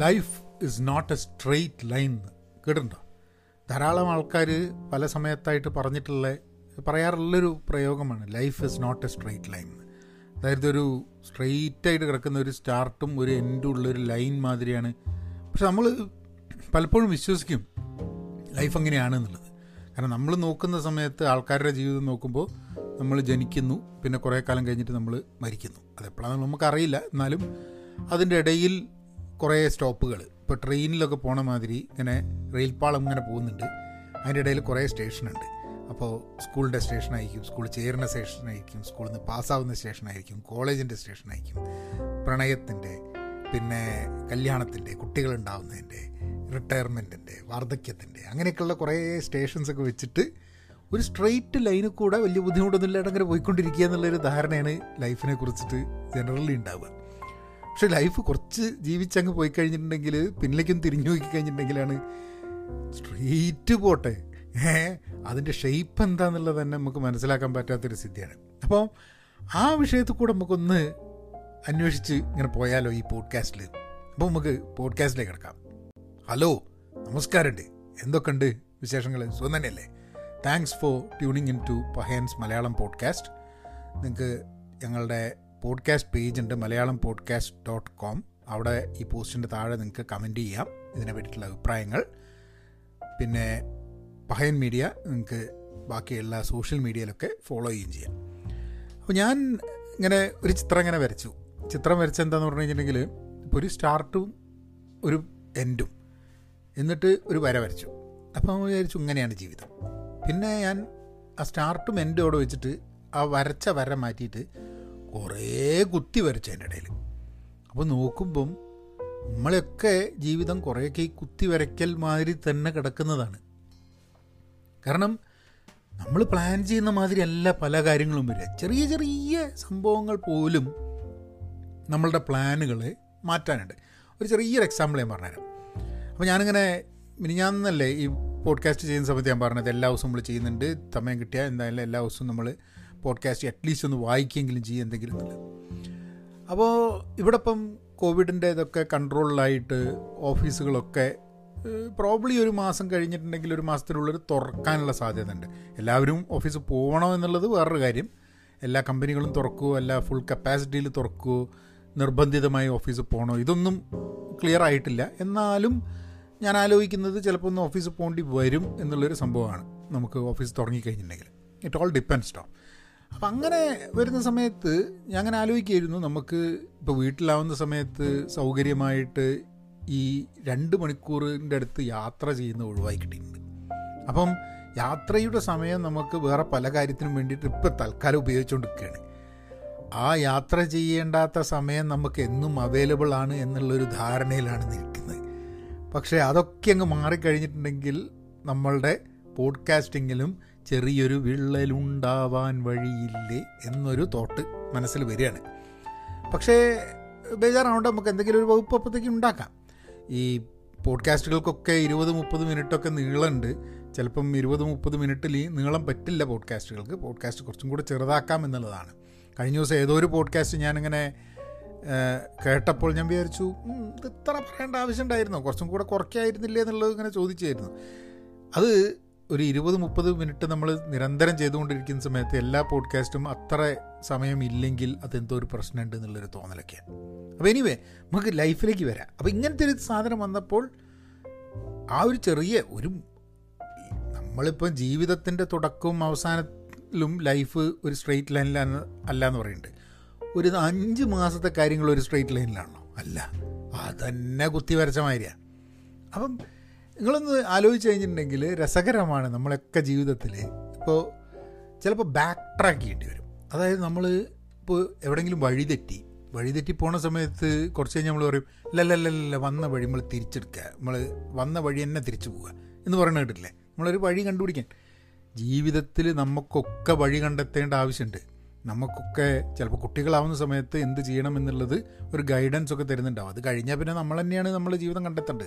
Life is not a straight line കേട്ടിട്ടുണ്ടോ? ധാരാളം ആൾക്കാർ പല സമയത്തായിട്ട് പറഞ്ഞിട്ടുള്ള പറയാറുള്ളൊരു പ്രയോഗമാണ് life is not a straight line അതായത് ഒരു സ്ട്രെയിറ്റായിട്ട് കിടക്കുന്ന ഒരു സ്റ്റാർട്ടും ഒരു എൻഡും ഉള്ളൊരു ലൈൻ മാതിരിയാണ്. പക്ഷെ നമ്മൾ പലപ്പോഴും വിശ്വസിക്കും ലൈഫ് അങ്ങനെയാണ് എന്നുള്ളത്. കാരണം നമ്മൾ നോക്കുന്ന സമയത്ത് ആൾക്കാരുടെ ജീവിതം നോക്കുമ്പോൾ നമ്മൾ ജനിക്കുന്നു പിന്നെ കുറേ കാലം കഴിഞ്ഞിട്ട് നമ്മൾ മരിക്കുന്നു. അതെപ്പോഴാണെന്ന് നമുക്കറിയില്ല. എന്നാലും അതിന്റെ ഇടയിൽ കുറേ സ്റ്റോപ്പുകൾ. ഇപ്പോൾ ട്രെയിനിലൊക്കെ പോണ മാതിരി ഇങ്ങനെ റെയിൽപാളം ഇങ്ങനെ പോകുന്നുണ്ട്. അതിന്റെ ഇടയിൽ കുറേ സ്റ്റേഷനുണ്ട്. അപ്പോൾ സ്കൂളിന്റെ സ്റ്റേഷനായിരിക്കും സ്കൂൾ ചേരുന്ന സ്റ്റേഷനായിരിക്കും സ്കൂളിൽ നിന്ന് പാസ്സാവുന്ന സ്റ്റേഷനായിരിക്കും കോളേജിന്റെ സ്റ്റേഷനായിരിക്കും. പ്രണയത്തിന്റെ പിന്നെ കല്യാണത്തിന്റെ കുട്ടികളുണ്ടാവുന്നതിന്റെ റിട്ടയർമെന്റിന്റെ വാർദ്ധക്യത്തിന്റെ അങ്ങനെയൊക്കെയുള്ള കുറേ സ്റ്റേഷൻസൊക്കെ വെച്ചിട്ട് ഒരു സ്ട്രെയിറ്റ് ലൈനിൽ കൂടെ വലിയ ബുദ്ധിമുട്ടൊന്നുമില്ലാണ്ട് അങ്ങനെ പോയിക്കൊണ്ടിരിക്കുക എന്നുള്ളൊരു ധാരണയാണ് ലൈഫിനെ കുറിച്ചിട്ട് ജനറലി ഉണ്ടാവുക. പക്ഷെ ലൈഫ് കുറച്ച് ജീവിച്ചങ്ങ് പോയി കഴിഞ്ഞിട്ടുണ്ടെങ്കിൽ പിന്നിലേക്കും തിരിഞ്ഞു നോക്കി കഴിഞ്ഞിട്ടുണ്ടെങ്കിലാണ് സ്ട്രെയിറ്റ് പോട്ടെ അതിന്റെ ഷെയ്പ്പ് എന്താണെന്നുള്ളത് തന്നെ നമുക്ക് മനസ്സിലാക്കാൻ പറ്റാത്തൊരു സ്ഥിതിയാണ്. അപ്പോൾ ആ വിഷയത്തിൽ കൂടെ നമുക്കൊന്ന് അന്വേഷിച്ച് ഇങ്ങനെ പോയാലോ ഈ പോഡ്കാസ്റ്റിൽ അപ്പോൾ നമുക്ക് പോഡ്കാസ്റ്റിലേക്ക് കിടക്കാം. ഹലോ നമസ്കാരമുണ്ട്. എന്തൊക്കെയുണ്ട് വിശേഷങ്ങൾ സുഖം തന്നെയല്ലേ? Thanks for tuning in to പഹയൻസ് Malayalam podcast നിങ്ങൾക്ക് ഞങ്ങളുടെ പോഡ്കാസ്റ്റ് പേജ് ഉണ്ട് മലയാളം പോഡ്കാസ്റ്റ് ഡോട്ട് കോം അവിടെ ഈ പോസ്റ്റിന്റെ താഴെ നിങ്ങൾക്ക് കമന്റ് ചെയ്യാം ഇതിനെ പറ്റിയിട്ടുള്ള അഭിപ്രായങ്ങൾ. പിന്നെ പഹയൻ മീഡിയ നിങ്ങൾക്ക് ബാക്കിയുള്ള സോഷ്യൽ മീഡിയയിലൊക്കെ ഫോളോ ചെയ്യുകയും ചെയ്യാം. അപ്പോൾ ഞാൻ ഇങ്ങനെ ഒരു ചിത്രം ഇങ്ങനെ വരച്ചു. ചിത്രം വരച്ച എന്താന്ന് പറഞ്ഞു കഴിഞ്ഞിട്ടുണ്ടെങ്കിൽ ഇപ്പോൾ ഒരു സ്റ്റാർട്ടും ഒരു എൻഡും എന്നിട്ട് ഒരു വര വരച്ചു. അപ്പോൾ വിചാരിച്ചു ഇങ്ങനെയാണ് ജീവിതം. പിന്നെ ഞാൻ ആ സ്റ്റാർട്ടും എൻഡും അവിടെ വെച്ചിട്ട് ആ വരച്ച വര മാറ്റിയിട്ട് കുറേ കുത്തി വരച്ചു അതിന്റെ ഇടയിൽ. അപ്പോൾ നോക്കുമ്പം നമ്മളൊക്കെ ജീവിതം കുറേയൊക്കെ ഈ കുത്തി വരയ്ക്കൽ മാതിരി തന്നെ കിടക്കുന്നതാണ്. കാരണം നമ്മൾ പ്ലാൻ ചെയ്യുന്ന മാതിരി അല്ല പല കാര്യങ്ങളും വരിക. ചെറിയ ചെറിയ സംഭവങ്ങൾ പോലും നമ്മളുടെ പ്ലാനുകളെ മാറ്റാനുണ്ട്. ഒരു ചെറിയൊരു എക്സാമ്പിൾ ഞാൻ പറഞ്ഞുതരാം. അപ്പോൾ ഞാനിങ്ങനെ മിനിഞ്ഞാന്നല്ലേ ഈ പോഡ്കാസ്റ്റ് ചെയ്യുന്ന സമയത്ത് ഞാൻ പറഞ്ഞത് എല്ലാ ദിവസവും നമ്മൾ ചെയ്യുന്നുണ്ട് സമയം കിട്ടിയാൽ എന്തായാലും എല്ലാ ദിവസവും നമ്മൾ പോഡ്കാസ്റ്റ് അറ്റ്ലീസ്റ്റ് ഒന്ന് വായിക്കെങ്കിലും ചെയ്യും എന്തെങ്കിലും എന്നുള്ളത് അപ്പോൾ ഇവിടെ ഇപ്പം കോവിഡിന്റെ ഇതൊക്കെ കൺട്രോളിലായിട്ട് ഓഫീസുകളൊക്കെ പ്രോബ്ലി ഒരു മാസം കഴിഞ്ഞിട്ടുണ്ടെങ്കിൽ ഒരു മാസത്തിനുള്ളിൽ തുറക്കാനുള്ള സാധ്യത ഉണ്ട് എല്ലാവരും ഓഫീസ് പോകണോ എന്നുള്ളത് വേറൊരു കാര്യം. എല്ലാ കമ്പനികളും തുറക്കുമോ അല്ല ഫുൾ കപ്പാസിറ്റിയിൽ തുറക്കുമോ നിർബന്ധിതമായി ഓഫീസ് പോകണോ ഇതൊന്നും ക്ലിയർ ആയിട്ടില്ല. എന്നാലും ഞാൻ ആലോചിക്കുന്നത് ചിലപ്പോൾ ഒന്ന് ഓഫീസ് പോകേണ്ടി വരും എന്നുള്ളൊരു സംഭവമാണ് നമുക്ക് ഓഫീസ് തുടങ്ങിക്കഴിഞ്ഞിട്ടുണ്ടെങ്കിൽ. ഇറ്റ് ഓൾ ഡിപ്പെൻസ് ടോ അപ്പം അങ്ങനെ വരുന്ന സമയത്ത് ഞാൻ അങ്ങനെ ആലോചിക്കുകയായിരുന്നു. നമുക്ക് ഇപ്പോൾ വീട്ടിലാവുന്ന സമയത്ത് സൗകര്യമായിട്ട് ഈ രണ്ട് മണിക്കൂറിന്റെ അടുത്ത് യാത്ര ചെയ്യുന്ന ഒഴിവായി കിട്ടിയിട്ടുണ്ട് അപ്പം യാത്രയുടെ സമയം നമുക്ക് വേറെ പല കാര്യത്തിനും വേണ്ടിയിട്ട് ഇപ്പോൾ തൽക്കാലം ഉപയോഗിച്ചുകൊണ്ടിരിക്കുകയാണ്. ആ യാത്ര ചെയ്യേണ്ടാത്ത സമയം നമുക്ക് എന്നും അവൈലബിൾ ആണ് എന്നുള്ളൊരു ധാരണയിലാണ് നിൽക്കുന്നത്. പക്ഷേ അതൊക്കെ അങ്ങ് മാറിക്കഴിഞ്ഞിട്ടുണ്ടെങ്കിൽ നമ്മളുടെ പോഡ്കാസ്റ്റിങ്ങിലും ചെറിയൊരു വിള്ളലുണ്ടാവാൻ വഴിയില്ലേ എന്നൊരു തോട്ട് മനസ്സിൽ വരികയാണ്. പക്ഷേ ബേജാറാവണ്ട നമുക്ക് എന്തെങ്കിലും ഒരു വകുപ്പ് അപ്പോഴത്തേക്ക് ഉണ്ടാക്കാം. ഈ പോഡ്കാസ്റ്റുകൾക്കൊക്കെ ഇരുപത് മുപ്പത് മിനിറ്റൊക്കെ നീളമുണ്ട് ചിലപ്പം ഇരുപത് മുപ്പത് മിനിറ്റിൽ നീളം പറ്റില്ല പോഡ്കാസ്റ്റുകൾക്ക്. പോഡ്കാസ്റ്റ് കുറച്ചും കൂടെ ചെറുതാക്കാം എന്നുള്ളതാണ്. കഴിഞ്ഞ ദിവസം ഏതോ ഒരു പോഡ്കാസ്റ്റ് ഞാനിങ്ങനെ കേട്ടപ്പോൾ ഞാൻ വിചാരിച്ചു ഇത് ഇത്ര പറയേണ്ട ആവശ്യമുണ്ടായിരുന്നോ കുറച്ചും കൂടെ കുറയ്ക്കായിരുന്നില്ലേ എന്നുള്ളത് ഇങ്ങനെ ചോദിച്ചായിരുന്നു. അത് ഒരു ഇരുപത് മുപ്പത് മിനിറ്റ് നമ്മൾ നിരന്തരം ചെയ്തുകൊണ്ടിരിക്കുന്ന സമയത്ത് എല്ലാ പോഡ്കാസ്റ്റും അത്ര സമയം ഇല്ലെങ്കിൽ അതെന്തോ ഒരു പ്രശ്നമുണ്ട് എന്നുള്ളൊരു തോന്നലൊക്കെയാണ്. അപ്പോൾ എനിവേ നമുക്ക് ലൈഫിലേക്ക് വരാം. അപ്പോൾ ഇങ്ങനത്തെ ഒരു സാധനം വന്നപ്പോൾ ആ ഒരു ചെറിയ ഒരു നമ്മളിപ്പോൾ ജീവിതത്തിന്റെ തുടക്കവും അവസാനത്തിലും ലൈഫ് ഒരു സ്ട്രെയിറ്റ് ലൈനിലാണ് അല്ല എന്ന് പറയുന്നുണ്ട്. ഒരു അഞ്ച് മാസത്തെ കാര്യങ്ങൾ ഒരു സ്ട്രെയിറ്റ് ലൈനിലാണോ? അല്ല. അതന്നെ കുത്തി വരച്ച മാതിരിയാണ് അപ്പം നിങ്ങളൊന്ന് ആലോചിച്ച് കഴിഞ്ഞിട്ടുണ്ടെങ്കിൽ രസകരമാണ് നമ്മളൊക്കെ ജീവിതത്തിൽ. ഇപ്പോൾ ചിലപ്പോൾ ബാക്ക് ട്രാക്ക് ചെയ്യേണ്ടി വരും. അതായത് നമ്മൾ ഇപ്പോൾ എവിടെയെങ്കിലും വഴിതെറ്റി വഴിതെറ്റി പോണ സമയത്ത് കുറച്ച് കഴിഞ്ഞ് നമ്മൾ പറയും അല്ലല്ലല്ല വന്ന വഴി നമ്മൾ തിരിച്ചെടുക്കുക. നമ്മൾ വന്ന വഴി തന്നെ തിരിച്ചു പോവുക. എന്ന് പറയുന്നത് കേട്ടില്ലേ നമ്മളൊരു വഴി കണ്ടുപിടിക്കാൻ. ജീവിതത്തിൽ നമുക്കൊക്കെ വഴി കണ്ടെത്തേണ്ട ആവശ്യമുണ്ട്. നമുക്കൊക്കെ ചിലപ്പോൾ കുട്ടികളാവുന്ന സമയത്ത് എന്ത് ചെയ്യണം എന്നുള്ളത് ഒരു ഗൈഡൻസ് ഒക്കെ തരുന്നുണ്ടാവും. അത് കഴിഞ്ഞാൽ പിന്നെ നമ്മൾ തന്നെയാണ് നമ്മൾ ജീവിതം കണ്ടെത്തേണ്ടത്.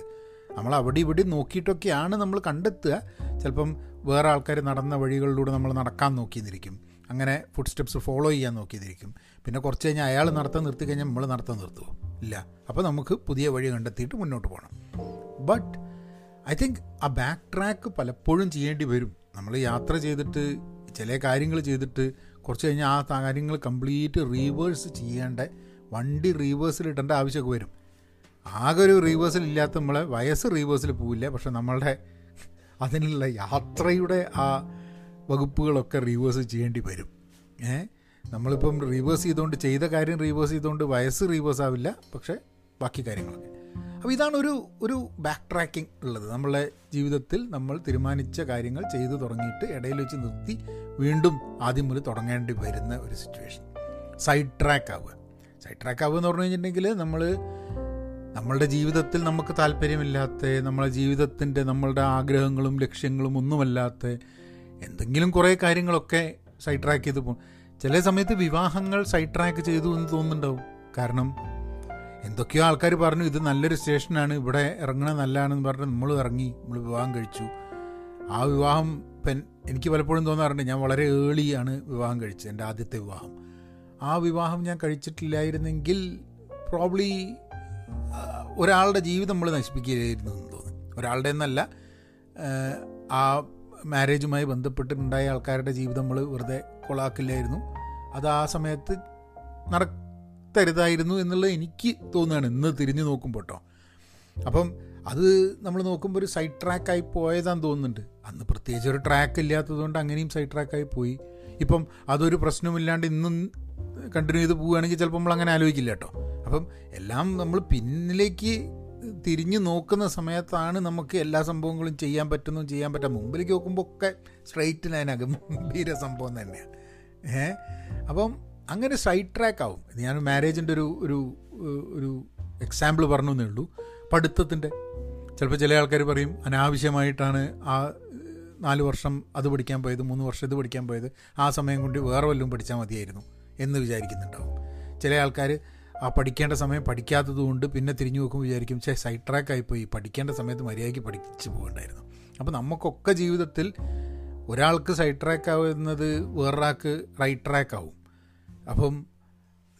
നമ്മൾ അവിടെ ഇവിടെ നോക്കിയിട്ടൊക്കെയാണ് നമ്മൾ കണ്ടെത്തുക. ചിലപ്പം വേറെ ആൾക്കാർ നടന്ന വഴികളിലൂടെ നമ്മൾ നടക്കാൻ നോക്കിയെന്നിരിക്കും അങ്ങനെ ഫുഡ് സ്റ്റെപ്സ് ഫോളോ ചെയ്യാൻ നോക്കിയതിരിക്കും പിന്നെ കുറച്ച് കഴിഞ്ഞാൽ അയാൾ നടത്താൻ നിർത്തി കഴിഞ്ഞാൽ നമ്മൾ നടത്താൻ നിർത്തുമോ ഇല്ല. അപ്പോൾ നമുക്ക് പുതിയ വഴി കണ്ടെത്തിയിട്ട് മുന്നോട്ട് പോകണം ബട്ട് ഐ തിങ്ക് ആ ബാക്ക് ട്രാക്ക് പലപ്പോഴും ചെയ്യേണ്ടി വരും. നമ്മൾ യാത്ര ചെയ്തിട്ട് ചില കാര്യങ്ങൾ ചെയ്തിട്ട് കുറച്ച് കഴിഞ്ഞാൽ ആ കാര്യങ്ങൾ കംപ്ലീറ്റ് റീവേഴ്സ് ചെയ്യേണ്ട വണ്ടി റീവേഴ്സിൽ ഇടേണ്ട ആവശ്യമൊക്കെ വരും. ആകെ ഒരു റീവേഴ്സൽ ഇല്ലാത്ത നമ്മളെ വയസ്സ് റീവേഴ്സിൽ പോവില്ല. പക്ഷെ നമ്മളുടെ അതിനുള്ള യാത്രയുടെ ആ വകുപ്പുകളൊക്കെ റീവേഴ്സ് ചെയ്യേണ്ടി വരും. ഏ? നമ്മളിപ്പം റീവേഴ്സ് ചെയ്തുകൊണ്ട് ചെയ്ത കാര്യം റീവേഴ്സ് ചെയ്തുകൊണ്ട് വയസ്സ് റീവേഴ്സ് ആവില്ല. പക്ഷേ ബാക്കി കാര്യങ്ങളൊക്കെ. അപ്പോൾ ഇതാണ് ഒരു ഒരു ബാക്ക് ട്രാക്കിംഗ് ഉള്ളത്. നമ്മളെ ജീവിതത്തിൽ നമ്മൾ തീരുമാനിച്ച കാര്യങ്ങൾ ചെയ്തു തുടങ്ങിയിട്ട് ഇടയിൽ വെച്ച് നിർത്തി വീണ്ടും ആദ്യം മുതൽ തുടങ്ങേണ്ടി വരുന്ന ഒരു സിറ്റുവേഷൻ സൈഡ് ട്രാക്ക് ആവുക. സൈഡ് ട്രാക്ക് ആവുക എന്ന് പറഞ്ഞു കഴിഞ്ഞിട്ടുണ്ടെങ്കിൽ നമ്മൾ നമ്മളുടെ ജീവിതത്തിൽ നമുക്ക് താല്പര്യമില്ലാത്ത നമ്മളെ ജീവിതത്തിന്റെ നമ്മളുടെ ആഗ്രഹങ്ങളും ലക്ഷ്യങ്ങളും ഒന്നുമല്ലാത്ത എന്തെങ്കിലും കുറേ കാര്യങ്ങളൊക്കെ സൈഡ് ട്രാക്ക് ചെയ്ത് പോകും. ചില സമയത്ത് വിവാഹങ്ങൾ സൈഡ് ട്രാക്ക് ചെയ്തു എന്ന് തോന്നുന്നുണ്ടാവും. കാരണം എന്തൊക്കെയോ ആൾക്കാർ പറഞ്ഞു ഇത് നല്ലൊരു സ്റ്റേഷനാണ് ഇവിടെ ഇറങ്ങണ നല്ലതാണെന്ന് പറഞ്ഞ് നമ്മൾ ഇറങ്ങി നമ്മൾ വിവാഹം കഴിച്ചു. ആ വിവാഹം പെൻ എനിക്ക് പലപ്പോഴും തോന്നാറുണ്ട് ഞാൻ വളരെ ഏളിയാണ് വിവാഹം കഴിച്ചത് എന്റെ ആദ്യത്തെ വിവാഹം. ആ വിവാഹം ഞാൻ കഴിച്ചിട്ടില്ലായിരുന്നെങ്കിൽ പ്രോബ്ലി ഒരാളുടെ ജീവിതം നമ്മൾ നശിപ്പിക്കുകയായിരുന്നു എന്ന് തോന്നുന്നു. ഒരാളുടെ എന്നല്ല ആ മാരേജുമായി ബന്ധപ്പെട്ടിട്ടുണ്ടായ ആൾക്കാരുടെ ജീവിതം നമ്മൾ വെറുതെ കൊളാക്കില്ലായിരുന്നു. അത് ആ സമയത്ത് നടത്തരുതായിരുന്നു എന്നുള്ളത് എനിക്ക് തോന്നുകയാണ് ഇന്ന് തിരിഞ്ഞു നോക്കുമ്പോൾ കേട്ടോ അപ്പം അത് നമ്മൾ നോക്കുമ്പോൾ ഒരു സൈഡ് ട്രാക്കായി പോയതാന്ന് തോന്നുന്നുണ്ട്. അന്ന് പ്രത്യേകിച്ച് ഒരു ട്രാക്ക് ഇല്ലാത്തതുകൊണ്ട് അങ്ങനെയും സൈഡ് ട്രാക്കായി പോയി. ഇപ്പം അതൊരു പ്രശ്നമില്ലാണ്ട് ഇന്നും കണ്ടിന്യൂ ചെയ്ത് പോവുകയാണെങ്കിൽ ചിലപ്പോൾ നമ്മൾ അങ്ങനെ ആലോചിക്കില്ല കേട്ടോ അപ്പം എല്ലാം നമ്മൾ പിന്നിലേക്ക് തിരിഞ്ഞു നോക്കുന്ന സമയത്താണ് നമുക്ക് എല്ലാ സംഭവങ്ങളും ചെയ്യാൻ പറ്റുന്നു ചെയ്യാൻ പറ്റാം. മുമ്പിലേക്ക് നോക്കുമ്പോൾ ഒക്കെ സ്ട്രൈറ്റ് ലൈനകും ഗംഭീര സംഭവം തന്നെയാണ് ഏ? അപ്പം അങ്ങനെ സൈഡ് ട്രാക്ക് ആവും. ഞാൻ മാരേജിന്റെ ഒരു ഒരു ഒരു എക്സാമ്പിൾ പറഞ്ഞു എന്നേ ഉള്ളൂ. പഠിത്തത്തിന്റെ ചിലപ്പോൾ ചില ആൾക്കാർ പറയും അനാവശ്യമായിട്ടാണ് ആ നാല് വർഷം അത് പഠിക്കാൻ പോയത് മൂന്ന് വർഷം ഇത് പഠിക്കാൻ പോയത്. ആ സമയം കൊണ്ട് വേറെ വല്ലതും പഠിച്ചാൽ മതിയായിരുന്നു. എന്ന് വിചാരിക്കുന്നുണ്ടാവും. ചില ആൾക്കാർ ആ പഠിക്കേണ്ട സമയം പഠിക്കാത്തത് കൊണ്ട് പിന്നെ തിരിഞ്ഞു നോക്കുമ്പോൾ വിചാരിക്കും ചേ സൈഡ് ട്രാക്ക് ആയിപ്പോയി. പഠിക്കേണ്ട സമയത്ത് മര്യാദയ്ക്ക് പഠിച്ചു പോകണ്ടായിരുന്നു. അപ്പോൾ നമുക്കൊക്കെ ജീവിതത്തിൽ ഒരാൾക്ക് സൈഡ് ട്രാക്ക് ആവുന്നത് വേറൊരാൾക്ക് റൈറ്റ് ട്രാക്ക് ആവും. അപ്പം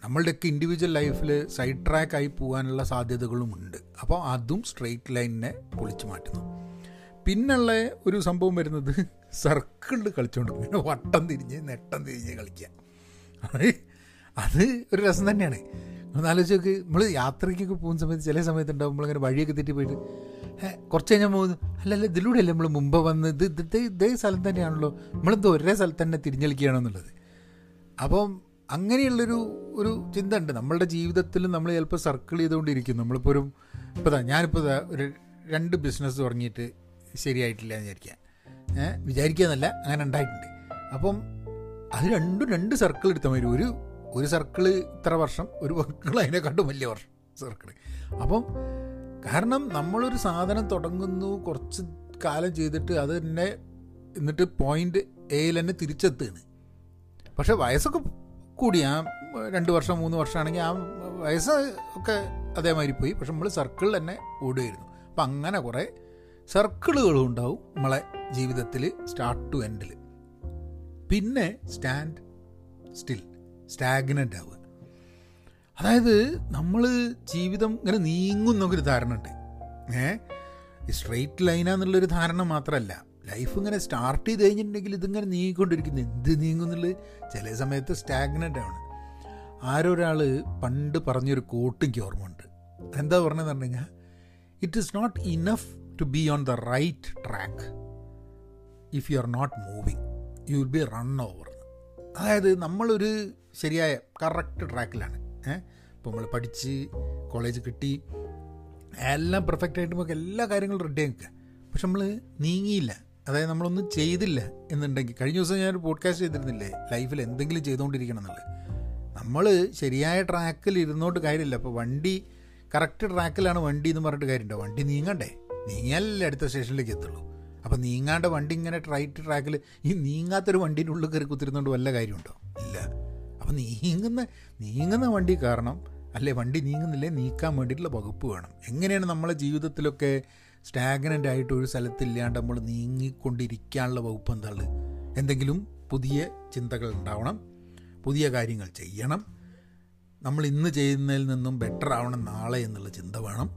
നമ്മളുടെയൊക്കെ ഇൻഡിവിജ്വൽ ലൈഫിൽ സൈഡ് ട്രാക്ക് ആയി പോകാനുള്ള സാധ്യതകളും ഉണ്ട്. അപ്പോൾ അതും സ്ട്രെയിറ്റ് ലൈനിനെ പൊളിച്ചു മാറ്റുന്നു. പിന്നുള്ള ഒരു സംഭവം വരുന്നത് സർക്കിളിൽ കളിച്ചുകൊണ്ട് പിന്നെ വട്ടം തിരിഞ്ഞ് നെട്ടം തിരിഞ്ഞ് കളിക്കുക. അത് ഒരു രസം തന്നെയാണ്. ഒന്നാലോചിച്ച് നോക്ക്. നമ്മൾ യാത്രയ്ക്കൊക്കെ പോകുന്ന സമയത്ത് ചില സമയത്ത് ഉണ്ടാവും നമ്മളിങ്ങനെ വഴിയൊക്കെ തെറ്റി പോയിട്ട് കുറച്ച് കഴിഞ്ഞാൽ പോകുന്നു അല്ലല്ല ഇതിലൂടെയല്ലേ നമ്മൾ മുമ്പ് വന്ന് ഇത് ഇത് ഇതേ സ്ഥലം തന്നെയാണല്ലോ നമ്മളിത് ഒരേ സ്ഥലത്ത് തന്നെ തിരിഞ്ഞളിക്കുകയാണെന്നുള്ളത്. അപ്പം അങ്ങനെയുള്ളൊരു ഒരു ചിന്ത ഉണ്ട് നമ്മളുടെ ജീവിതത്തിൽ നമ്മൾ ചിലപ്പോൾ സർക്കിൾ ചെയ്തുകൊണ്ടിരിക്കും നമ്മളിപ്പോൾ ഒരു ഇപ്പോൾ ഞാനിപ്പോൾ ഒരു രണ്ട് ബിസിനസ് തുടങ്ങിയിട്ട് ശരിയായിട്ടില്ല എന്ന് വിചാരിക്കുക. ഏഹ് വിചാരിക്കുക അങ്ങനെ ഉണ്ടായിട്ടുണ്ട്. അപ്പം അത് രണ്ടും രണ്ട് സർക്കിൾ എടുത്താൽ മതി ഒരു ഒരു സർക്കിൾ ഇത്ര വർഷം ഒരു സർക്കിൾ അതിനെക്കാട്ടും വലിയ വർഷം സർക്കിൾ അപ്പം കാരണം നമ്മളൊരു സാധനം തുടങ്ങുന്നു കുറച്ച് കാലം ചെയ്തിട്ട് അത് തന്നെ എന്നിട്ട് പോയിന്റ് എയിൽ തന്നെ തിരിച്ചെത്തുകയാണ്. പക്ഷെ വയസ്സൊക്കെ കൂടി ആ രണ്ട് വർഷം മൂന്ന് വർഷമാണെങ്കിൽ ആ വയസ്സ് ഒക്കെ അതേമാതിരി പോയി. പക്ഷെ നമ്മൾ സർക്കിളിൽ തന്നെ ഓടുകയായിരുന്നു. അപ്പം അങ്ങനെ കുറേ സർക്കിളുകളും ഉണ്ടാവും നമ്മളെ ജീവിതത്തിൽ സ്റ്റാർട്ട് ടു എൻഡിൽ പിന്നെ സ്റ്റാൻഡ് സ്റ്റിൽ സ്റ്റാഗ്നന്റ് ആവുക. അതായത് നമ്മൾ ജീവിതം ഇങ്ങനെ നീങ്ങുന്നൊരു ധാരണ ഉണ്ട് ഏ സ്ട്രെയിറ്റ് ലൈനാന്നുള്ളൊരു ധാരണ മാത്രമല്ല ലൈഫ് ഇങ്ങനെ സ്റ്റാർട്ട് ചെയ്ത് കഴിഞ്ഞിട്ടുണ്ടെങ്കിൽ ഇതിങ്ങനെ നീങ്ങിക്കൊണ്ടിരിക്കുന്നു. എന്ത് നീങ്ങുന്നുള്ളത് ചില സമയത്ത് സ്റ്റാഗ്നന്റ് ആണ്. ആരൊരാൾ പണ്ട് പറഞ്ഞൊരു കോട്ട് എനിക്ക് ഓർമ്മയുണ്ട്. എന്താ പറഞ്ഞതെന്ന് പറഞ്ഞു കഴിഞ്ഞാൽ it is not enough to be on the right track if you are not moving you will be run over അതായത് നമ്മളൊരു ശരിയായ കറക്റ്റ് ട്രാക്കിലാണ് ഏഹ് ഇപ്പോൾ നമ്മൾ പഠിച്ച് കോളേജ് കിട്ടി എല്ലാം പെർഫെക്റ്റ് ആയിട്ട് നമുക്ക് എല്ലാ കാര്യങ്ങളും റെഡി ആക്കുക പക്ഷെ നമ്മൾ നീങ്ങിയില്ല. അതായത് നമ്മളൊന്നും ചെയ്തില്ല എന്നുണ്ടെങ്കിൽ കഴിഞ്ഞ ദിവസം ഞാനൊരു പോഡ്കാസ്റ്റ് ചെയ്തിരുന്നില്ലേ? ലൈഫിൽ എന്തെങ്കിലും ചെയ്തുകൊണ്ടിരിക്കണം എന്നുള്ളത്. നമ്മൾ ശരിയായ ട്രാക്കിൽ ഇരുന്നോട്ട് കാര്യമില്ല. അപ്പോൾ വണ്ടി കറക്റ്റ് ട്രാക്കിലാണ് വണ്ടി എന്ന് പറഞ്ഞിട്ട് കാര്യമുണ്ടോ? വണ്ടി നീങ്ങണ്ടേ? നീങ്ങിയാലല്ലേ അടുത്ത സ്റ്റേഷനിലേക്ക് എത്തുള്ളൂ. അപ്പോൾ നീങ്ങാണ്ട് വണ്ടി ഇങ്ങനെ റൈറ്റ് ട്രാക്കിൽ ഈ നീങ്ങാത്തൊരു വണ്ടീന്റെ ഉള്ളിൽ കയറി കുത്തിരുന്നുകൊണ്ട് വല്ല കാര്യമുണ്ടോ? ഇല്ല. നീങ്ങുന്ന നീങ്ങുന്ന വണ്ടി കാരണം അല്ലേ വണ്ടി നീങ്ങുന്നില്ലേ നീക്കാൻ വേണ്ടിയിട്ടുള്ള വകുപ്പ് വേണം. എങ്ങനെയാണ് നമ്മളെ ജീവിതത്തിലൊക്കെ സ്റ്റാഗ്നന്റ് ആയിട്ട് ഒരു സ്ഥലത്തില്ലാണ്ട് നമ്മൾ നീങ്ങിക്കൊണ്ടിരിക്കാനുള്ള വകുപ്പ് എന്താണ്? എന്തെങ്കിലും പുതിയ ചിന്തകൾ ഉണ്ടാവണം. പുതിയ കാര്യങ്ങൾ ചെയ്യണം. നമ്മൾ ഇന്ന് ചെയ്യുന്നതിൽ നിന്നും ബെറ്റർ ആവണം നാളെ എന്നുള്ള ചിന്ത വേണം.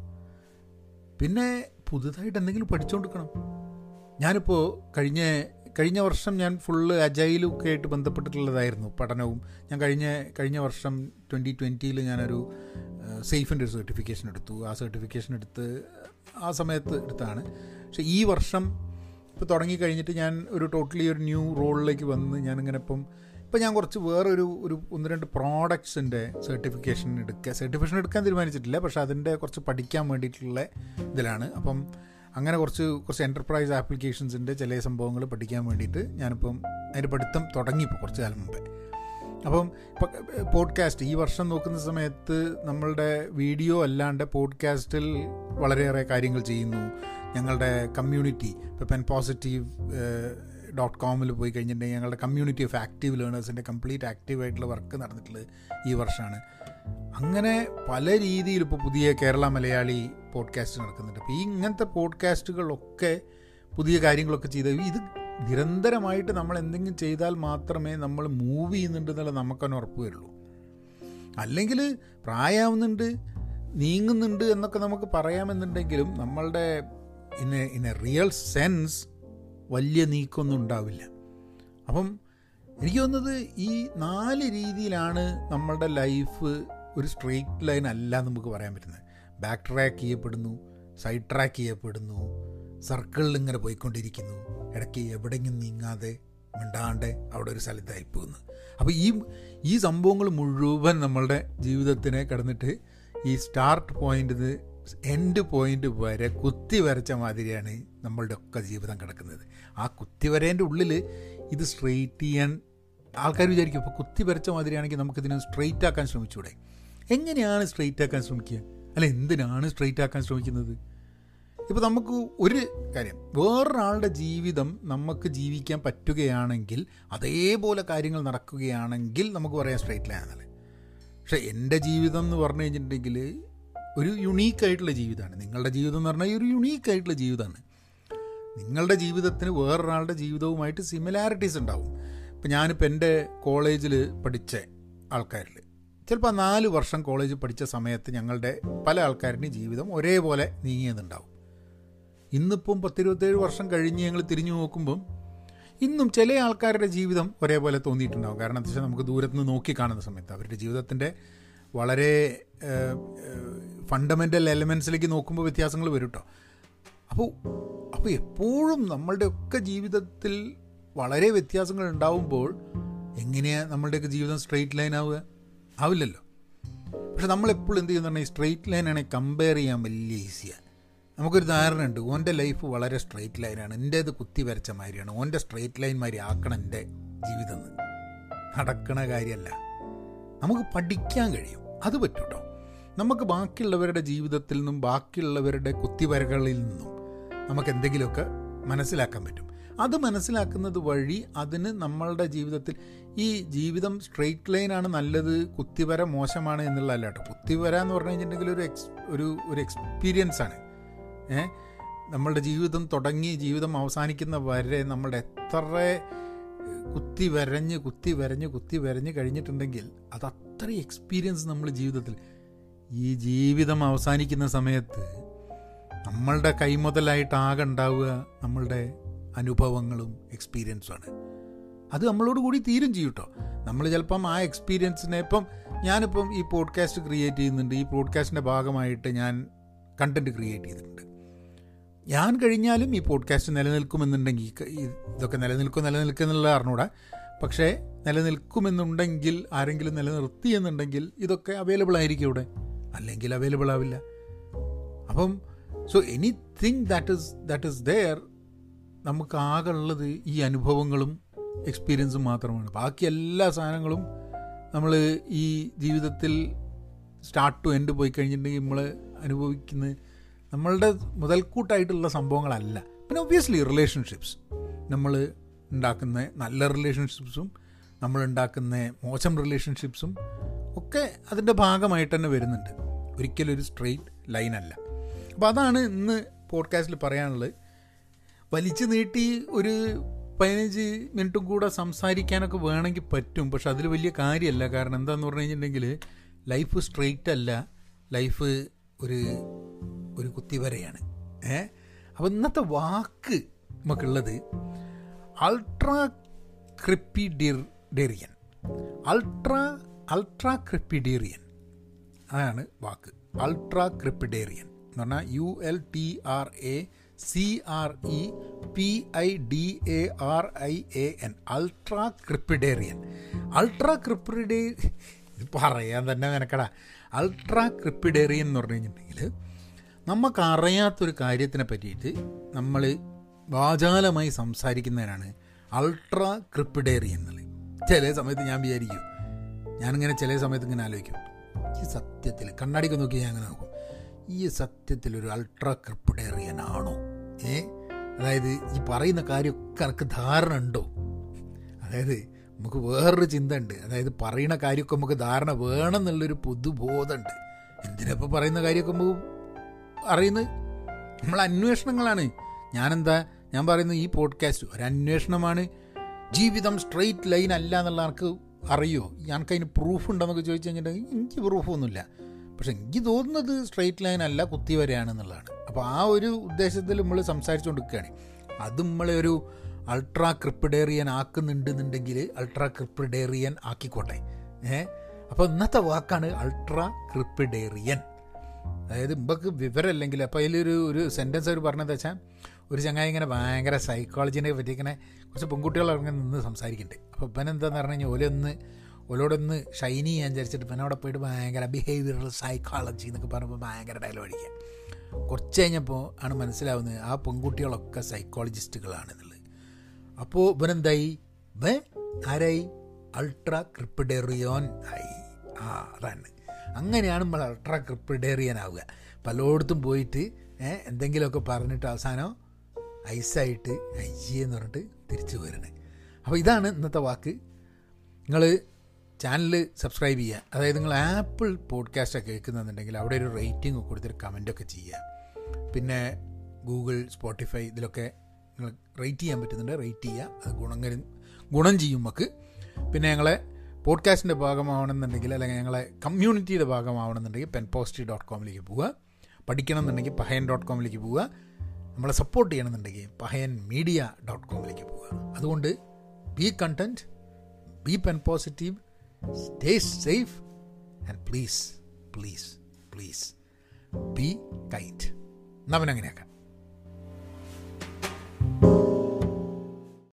പിന്നെ പുതുതായിട്ട് എന്തെങ്കിലും പഠിച്ചുകൊടുക്കണം ഞാനിപ്പോൾ കഴിഞ്ഞ കഴിഞ്ഞ വർഷം ഞാൻ ഫുള്ള് അജൈലൊക്കെ ആയിട്ട് ബന്ധപ്പെട്ടിട്ടുള്ളതായിരുന്നു പഠനവും. ഞാൻ കഴിഞ്ഞ കഴിഞ്ഞ വർഷം ട്വന്റി ട്വന്റിയിൽ ഞാനൊരു സേഫിന്റെ ഒരു സർട്ടിഫിക്കേഷൻ എടുത്തു. ആ സർട്ടിഫിക്കേഷൻ എടുത്ത് ആ സമയത്ത് എടുത്താണ്. പക്ഷേ ഈ വർഷം ഇപ്പോൾ തുടങ്ങിക്കഴിഞ്ഞിട്ട് ഞാൻ ഒരു ടോട്ടലി ഒരു ന്യൂ റോളിലേക്ക് വന്ന് ഞാനിങ്ങനെ ഇപ്പം ഇപ്പം ഞാൻ കുറച്ച് വേറൊരു ഒരു ഒന്ന് രണ്ട് പ്രോഡക്ട്സിന്റെ സർട്ടിഫിക്കേഷൻ എടുക്കുക സർട്ടിഫിക്കേഷൻ എടുക്കാൻ തീരുമാനിച്ചിട്ടില്ല പക്ഷേ അതിന്റെ കുറച്ച് പഠിക്കാൻ വേണ്ടിയിട്ടുള്ള ഇതിലാണ്. അപ്പം അങ്ങനെ കുറച്ച് കുറച്ച് എന്റർപ്രൈസ് ആപ്ലിക്കേഷൻസിന്റെ ചില സംഭവങ്ങൾ പഠിക്കാൻ വേണ്ടിയിട്ട് ഞാനിപ്പം അതിന്റെ പഠിത്തം തുടങ്ങി ഇപ്പോൾ കുറച്ച് കാലം മുമ്പേ. അപ്പം ഇപ്പം പോഡ്കാസ്റ്റ് ഈ വർഷം നോക്കുന്ന സമയത്ത് നമ്മളുടെ വീഡിയോ അല്ലാണ്ട് പോഡ്കാസ്റ്റിൽ വളരെയേറെ കാര്യങ്ങൾ ചെയ്യുന്നു. ഞങ്ങളുടെ കമ്മ്യൂണിറ്റി ഇപ്പോൾ പെൻ പോസിറ്റീവ് ഡോട്ട് കോമിൽ പോയി കഴിഞ്ഞിട്ടുണ്ടെങ്കിൽ ഞങ്ങളുടെ കമ്മ്യൂണിറ്റി ഓഫ് ആക്റ്റീവ് ലേണേഴ്സിന്റെ കംപ്ലീറ്റ് ആക്റ്റീവായിട്ടുള്ള വർക്ക് നടന്നിട്ടുള്ളത് ഈ വർഷമാണ് അങ്ങനെ പല രീതിയിൽ ഇപ്പോൾ പുതിയ കേരള മലയാളി പോഡ്കാസ്റ്റ് നടക്കുന്നുണ്ട്. അപ്പോൾ ഈ ഇങ്ങനത്തെ പോഡ്കാസ്റ്റുകളൊക്കെ പുതിയ കാര്യങ്ങളൊക്കെ ചെയ്ത് ഇത് നിരന്തരമായിട്ട് നമ്മൾ എന്തെങ്കിലും ചെയ്താൽ മാത്രമേ നമ്മൾ മൂവ് ചെയ്യുന്നുണ്ട് എന്നുള്ളത് നമുക്കൊന്ന് ഉറപ്പ് വരുള്ളൂ. അല്ലെങ്കിൽ പ്രായമാവുന്നുണ്ട് നീങ്ങുന്നുണ്ട് എന്നൊക്കെ നമുക്ക് പറയാമെന്നുണ്ടെങ്കിലും നമ്മളുടെ in a in a real sense വലിയ നീക്കമൊന്നും ഉണ്ടാവില്ല. അപ്പം എനിക്ക് തോന്നുന്നത് ഈ നാല് രീതിയിലാണ് നമ്മളുടെ ലൈഫ് ഒരു സ്ട്രെയിറ്റ് ലൈൻ അല്ല നമുക്ക് പറയാൻ പറ്റുന്നത്. ബാക്ക് ട്രാക്ക് ചെയ്യപ്പെടുന്നു സൈഡ് ട്രാക്ക് ചെയ്യപ്പെടുന്നു സർക്കിളിൽ ഇങ്ങനെ പോയിക്കൊണ്ടിരിക്കുന്നു. ഇടയ്ക്ക് എവിടെയെങ്കിലും നീങ്ങാതെ മിണ്ടാണ്ട് അവിടെ ഒരു സ്ഥലത്തായി പോകുന്നു. അപ്പോൾ ഈ ഈ സംഭവങ്ങൾ മുഴുവൻ നമ്മളുടെ ജീവിതത്തിനെ കടന്നിട്ട് ഈ സ്റ്റാർട്ട് പോയിന്റ് എൻഡ് പോയിന്റ് വരെ കുത്തി വരച്ച മാതിരിയാണ് നമ്മളുടെ ഒക്കെ ജീവിതം കിടക്കുന്നത്. ആ കുത്തി വരേന്റെ ഉള്ളിൽ ഇത് സ്ട്രെയിറ്റ് ചെയ്യാൻ ആൾക്കാർ വിചാരിക്കും. ഇപ്പോൾ കുത്തി വരച്ച മാതിരിയാണെങ്കിൽ നമുക്കിതിനെ സ്ട്രെയിറ്റ് ആക്കാൻ ശ്രമിച്ചൂടെ? എങ്ങനെയാണ് സ്ട്രെയിറ്റ് ആക്കാൻ ശ്രമിക്കുക? അല്ല എന്തിനാണ് സ്ട്രെയിറ്റ് ആക്കാൻ ശ്രമിക്കുന്നത്? ഇപ്പോൾ നമുക്ക് ഒരു കാര്യം വേറൊരാളുടെ ജീവിതം നമുക്ക് ജീവിക്കാൻ പറ്റുകയാണെങ്കിൽ അതേപോലെ കാര്യങ്ങൾ നടക്കുകയാണെങ്കിൽ നമുക്ക് പറയാം സ്ട്രെയിറ്റ് ലൈൻ എന്നല്ലേ പക്ഷേ എന്റെ ജീവിതം എന്ന് പറഞ്ഞു കഴിഞ്ഞിട്ടുണ്ടെങ്കിൽ ഒരു യുണീക്കായിട്ടുള്ള ജീവിതമാണ്. നിങ്ങളുടെ ജീവിതം എന്ന് പറഞ്ഞാൽ ഒരു യുണീക്കായിട്ടുള്ള ജീവിതമാണ്. നിങ്ങളുടെ ജീവിതത്തിന് വേറൊരാളുടെ ജീവിതവുമായിട്ട് സിമിലാരിറ്റീസ് ഉണ്ടാവും. ഇപ്പം ഞാനിപ്പോൾ എന്റെ കോളേജിൽ പഠിച്ച ആൾക്കാരിൽ ചിലപ്പോൾ നാല് വർഷം കോളേജിൽ പഠിച്ച സമയത്ത് ഞങ്ങളുടെ പല ആൾക്കാരുടെയും ജീവിതം ഒരേപോലെ നീങ്ങിയതുണ്ടാവും. ഇന്നിപ്പം പത്തിരുപത്തേഴ് വർഷം കഴിഞ്ഞ് ഞങ്ങൾ തിരിഞ്ഞു നോക്കുമ്പം ഇന്നും ചില ആൾക്കാരുടെ ജീവിതം ഒരേപോലെ തോന്നിയിട്ടുണ്ടാവും. കാരണം എന്താ വെച്ചാൽ നമുക്ക് ദൂരത്ത് നിന്ന് നോക്കി കാണുന്ന സമയത്ത് അവരുടെ ജീവിതത്തിന്റെ വളരെ ഫണ്ടമെന്റൽ എലമെൻസിലേക്ക് നോക്കുമ്പോൾ വ്യത്യാസങ്ങൾ വരും കേട്ടോ അപ്പോൾ അപ്പോൾ എപ്പോഴും നമ്മളുടെയൊക്കെ ജീവിതത്തിൽ വളരെ വ്യത്യാസങ്ങൾ ഉണ്ടാവുമ്പോൾ എങ്ങനെയാണ് നമ്മളുടെയൊക്കെ ജീവിതം സ്ട്രെയിറ്റ് ലൈൻ ആവുക? ആവില്ലല്ലോ. പക്ഷെ നമ്മളെപ്പോഴും എന്ത് ചെയ്യുന്ന പറഞ്ഞാൽ സ്ട്രെയിറ്റ് ലൈനാണെങ്കിൽ കമ്പയർ ചെയ്യാൻ വലിയ ഈസിയാണ് നമുക്കൊരു ധാരണ ഉണ്ട് ഓന്റെ ലൈഫ് വളരെ സ്ട്രെയിറ്റ് ലൈനാണ് എന്റേത് കുത്തി വരച്ച മാതിരിയാണ് ഓന്റെ സ്ട്രെയിറ്റ് ലൈൻ മാതിരി ആക്കണം എന്റെ ജീവിതം നടക്കണ കാര്യമല്ല നമുക്ക് പഠിക്കാൻ കഴിയും അത് പറ്റൂട്ടോ. നമുക്ക് ബാക്കിയുള്ളവരുടെ ജീവിതത്തിൽ നിന്നും ബാക്കിയുള്ളവരുടെ കുത്തിവരകളിൽ നിന്നും നമുക്ക് എന്തെങ്കിലുമൊക്കെ മനസ്സിലാക്കാൻ പറ്റും. അത് മനസ്സിലാക്കുന്നത് വഴി അതിന് നമ്മളുടെ ജീവിതത്തിൽ ഈ ജീവിതം സ്ട്രെയിറ്റ് ലൈനാണ് നല്ലത് കുത്തിവര മോശമാണ് എന്നുള്ളതല്ല കേട്ടോ. കുത്തിവര എന്ന് പറഞ്ഞു കഴിഞ്ഞിട്ടുണ്ടെങ്കിൽ ഒരു എക്സ് ഒരു ഒരു എക്സ്പീരിയൻസ് ആണ്. ഏ? നമ്മളുടെ ജീവിതം തുടങ്ങി ജീവിതം അവസാനിക്കുന്ന വരെ നമ്മളുടെ എത്ര കുത്തി വരഞ്ഞ് കുത്തി വരഞ്ഞ് കുത്തി വരഞ്ഞ് കഴിഞ്ഞിട്ടുണ്ടെങ്കിൽ അത് അത്ര എക്സ്പീരിയൻസ് നമ്മൾ ജീവിതത്തിൽ. ഈ ജീവിതം അവസാനിക്കുന്ന സമയത്ത് നമ്മളുടെ കൈമുതലായിട്ട് ആകെ ഉണ്ടാവുക നമ്മളുടെ അനുഭവങ്ങളും എക്സ്പീരിയൻസുമാണ് അത് നമ്മളോട് കൂടി തീരും ചെയ്യും കേട്ടോ നമ്മൾ ചിലപ്പം ആ എക്സ്പീരിയൻസിനെ ഇപ്പം ഞാനിപ്പം ഈ പോഡ്കാസ്റ്റ് ക്രിയേറ്റ് ചെയ്യുന്നുണ്ട്. ഈ പോഡ്കാസ്റ്റിന്റെ ഭാഗമായിട്ട് ഞാൻ കണ്ടന്റ് ക്രിയേറ്റ് ചെയ്തിട്ടുണ്ട്. ഞാൻ കഴിഞ്ഞാലും ഈ പോഡ്കാസ്റ്റ് നിലനിൽക്കുമെന്നുണ്ടെങ്കിൽ ഇതൊക്കെ നിലനിൽക്കും നിലനിൽക്കുന്നുള്ള അറിഞ്ഞൂടാ പക്ഷേ നിലനിൽക്കുമെന്നുണ്ടെങ്കിൽ ആരെങ്കിലും നിലനിർത്തി എന്നുണ്ടെങ്കിൽ ഇതൊക്കെ അവൈലബിൾ ആയിരിക്കും ഇവിടെ അല്ലെങ്കിൽ അവൈലബിൾ ആവില്ല. അപ്പം so anything that is that is there നമുക്ക് ആകെ ഉള്ളത് ഈ അനുഭവങ്ങളും എക്സ്പീരിയൻസും മാത്രമാണ്. ബാക്കി എല്ലാ സാധനങ്ങളും നമ്മൾ ഈ ജീവിതത്തിൽ സ്റ്റാർട്ട് ടു എൻഡ് പോയി കഴിഞ്ഞിട്ടുണ്ടെങ്കിൽ നമ്മൾ അനുഭവിക്കുന്ന നമ്മളുടെ മുതൽക്കൂട്ടായിട്ടുള്ള സംഭവങ്ങളല്ല. പിന്നെ ഒബ്വിയസ്ലി റിലേഷൻഷിപ്സ് നമ്മൾ ഉണ്ടാക്കുന്ന നല്ല റിലേഷൻഷിപ്സും നമ്മളുണ്ടാക്കുന്ന മോശം റിലേഷൻഷിപ്സും ഒക്കെ അതിന്റെ ഭാഗമായിട്ട് തന്നെ വരുന്നുണ്ട്. ഒരിക്കലും ഒരു സ്ട്രെയിറ്റ് ലൈനല്ല അപ്പോൾ അതാണ് ഇന്ന് പോഡ്കാസ്റ്റിൽ പറയാനുള്ളത്. വലിച്ചു നീട്ടി ഒരു പതിനഞ്ച് മിനിറ്റും കൂടെ സംസാരിക്കാനൊക്കെ വേണമെങ്കിൽ പറ്റും. പക്ഷെ അതിൽ വലിയ കാര്യമല്ല. കാരണം എന്താന്ന് പറഞ്ഞു കഴിഞ്ഞിട്ടുണ്ടെങ്കിൽ ലൈഫ് സ്ട്രെയിറ്റ് അല്ല. ലൈഫ് ഒരു ഒരു കുത്തിവരയാണ്. ഏ? അപ്പം ഇന്നത്തെ വാക്ക് നമുക്കുള്ളത് ultracrepidarian ultra ultracrepidarian അതാണ് വാക്ക്. അൾട്രാ ക്രിപ്പിഡേറിയൻ എന്ന് പറഞ്ഞാൽ U L T R A C R E P I D A R I A N ultracrepidarian ultra ക്രിപ്പിഡേ ഇത് പറയാൻ തന്നെ നിനക്കടാ അൾട്രാ ക്രിപ്പിഡേറിയൻ എന്ന് പറഞ്ഞു കഴിഞ്ഞിട്ടുണ്ടെങ്കിൽ നമുക്കറിയാത്തൊരു കാര്യത്തിനെ പറ്റിയിട്ട് നമ്മൾ വാചാലമായി സംസാരിക്കുന്നതിനാണ് അൾട്രാ ക്രിപ്പിഡേറിയൻ എന്നുള്ളത് ചില സമയത്ത് ഞാൻ വിചാരിക്കും ഞാനിങ്ങനെ ചില സമയത്ത് ഇങ്ങനെ ആലോചിക്കും ഈ സത്യത്തിൽ കണ്ണാടിക്ക് നോക്കി ഞാൻ അങ്ങനെ നോക്കും ഈ സത്യത്തിൽ ഒരു അൾട്രാ ക്രിപ്പിഡേറിയൻ ആണോ? ഏ? അതായത് ഈ പറയുന്ന കാര്യമൊക്കെ എനിക്ക് ധാരണ ഉണ്ടോ? അതായത് നമുക്ക് വേറൊരു ചിന്ത ഉണ്ട്. അതായത് പറയുന്ന കാര്യമൊക്കെ നമുക്ക് ധാരണ വേണം എന്നുള്ളൊരു പൊതുബോധമുണ്ട്. എന്തിനപ്പോൾ പറയുന്ന കാര്യമൊക്കെ നമുക്ക് അറിയുന്നത്? നമ്മൾ അന്വേഷണങ്ങളാണ്. ഞാനെന്താ? ഞാൻ പറയുന്നത് ഈ പോഡ്കാസ്റ്റ് ഒരു അന്വേഷണമാണ്. ജീവിതം സ്ട്രെയിറ്റ് ലൈൻ അല്ല എന്നുള്ള എനിക്ക് അറിയോ ഞങ്ങൾക്ക് അതിന് പ്രൂഫ് ഉണ്ടെന്നൊക്കെ ചോദിച്ചു കഴിഞ്ഞിട്ടുണ്ടെങ്കിൽ എനിക്ക് പ്രൂഫൊന്നുമില്ല പക്ഷെ എനിക്ക് തോന്നുന്നത് സ്ട്രെയിറ്റ് ലൈൻ അല്ല കുത്തി വരെയാണെന്നുള്ളതാണ് അപ്പോൾ ആ ഒരു ഉദ്ദേശത്തിൽ നമ്മൾ സംസാരിച്ചുകൊണ്ടിരിക്കുകയാണ്. അത് നമ്മളെ ഒരു അൾട്രാ ക്രിപ്പിഡേറിയൻ ആക്കുന്നുണ്ടെന്നുണ്ടെങ്കിൽ അൾട്രാ ക്രിപ്പിഡേറിയൻ ആക്കിക്കോട്ടെ. ഏ അപ്പോൾ ഇന്നത്തെ വാക്കാണ് അൾട്രാ ക്രിപ്പിഡേറിയൻ അതായത് മുമ്പക്ക് വിവരമില്ലെങ്കിൽ അപ്പോൾ അതിലൊരു ഒരു സെന്റൻസ് അവർ പറഞ്ഞത് വെച്ചാൽ ഒരു ചങ്ങായി ഇങ്ങനെ ഭയങ്കര സൈക്കോളജിനെ പറ്റി ഇങ്ങനെ കുറച്ച് പെൺകുട്ടികൾ ഇറങ്ങി നിന്ന് സംസാരിക്കുന്നുണ്ട്. അപ്പോൾ ഇപ്പം പറഞ്ഞു കഴിഞ്ഞാൽ ഓലൊന്ന് ഓലോടൊന്ന് ഷൈനി ചെയ്യാൻ വിചാരിച്ചിട്ട് പിന്നെ അവിടെ പോയിട്ട് ഭയങ്കര ബിഹേവിയറൽ സൈക്കോളജി എന്നൊക്കെ പറഞ്ഞപ്പോൾ ഭയങ്കര ഡയലോഗ് അടിക്കുക. കുറച്ച് കഴിഞ്ഞപ്പോൾ ആണ് മനസ്സിലാവുന്നത് ആ പെൺകുട്ടികളൊക്കെ സൈക്കോളജിസ്റ്റുകളാണെന്നുള്ളത് അപ്പോൾ ഇവനെന്തായി? ഇവൻ ആരായി? അൾട്രാ ക്രിപ്പിഡേറിയോൻ ആയി. ആ അതാണ്. അങ്ങനെയാണ് നമ്മൾ അൾട്രാ ക്രിപ്പിഡേറിയൻ ആവുക. പലയിടത്തും പോയിട്ട് എന്തെങ്കിലുമൊക്കെ പറഞ്ഞിട്ട് അവസാനം ഐസായിട്ട് ഐ അയ്യെന്ന് പറഞ്ഞിട്ട് തിരിച്ചു വരണേ. അപ്പോൾ ഇതാണ് ഇന്നത്തെ വാക്ക്. നിങ്ങൾ ചാനൽ സബ്സ്ക്രൈബ് ചെയ്യുക. അതായത് നിങ്ങൾ ആപ്പിൾ പോഡ്കാസ്റ്റൊക്കെ കേൾക്കുന്നുണ്ടെങ്കിൽ അവിടെ ഒരു റേറ്റിംഗ് കൊടുത്തിട്ട് കമന്റൊക്കെ ചെയ്യുക. പിന്നെ ഗൂഗിൾ സ്പോട്ടിഫൈ ഇതിലൊക്കെ നിങ്ങൾ റേറ്റ് ചെയ്യാൻ പറ്റുന്നുണ്ട്. റേറ്റ് ചെയ്യുക. അത് ഗുണം ഗുണം ചെയ്യും നമുക്ക്. പിന്നെ ഞങ്ങളെ പോഡ്കാസ്റ്റിന്റെ ഭാഗമാവണമെന്നുണ്ടെങ്കിൽ അല്ലെങ്കിൽ ഞങ്ങളെ കമ്മ്യൂണിറ്റിയുടെ ഭാഗമാവണമെന്നുണ്ടെങ്കിൽ പെൻ പോസിറ്റീവ് ഡോട്ട് കോമിലേക്ക് പോവുക. പഠിക്കണം എന്നുണ്ടെങ്കിൽ പഹയൻ ഡോട്ട് കോമിലേക്ക് പോവുക. നമ്മളെ സപ്പോർട്ട് ചെയ്യണമെന്നുണ്ടെങ്കിൽ പഹയൻ മീഡിയ ഡോട്ട് കോമിലേക്ക് പോവുക. അതുകൊണ്ട് be content be pen positive stay safe and please please please be kind എന്നവനങ്ങനെയാക്കാം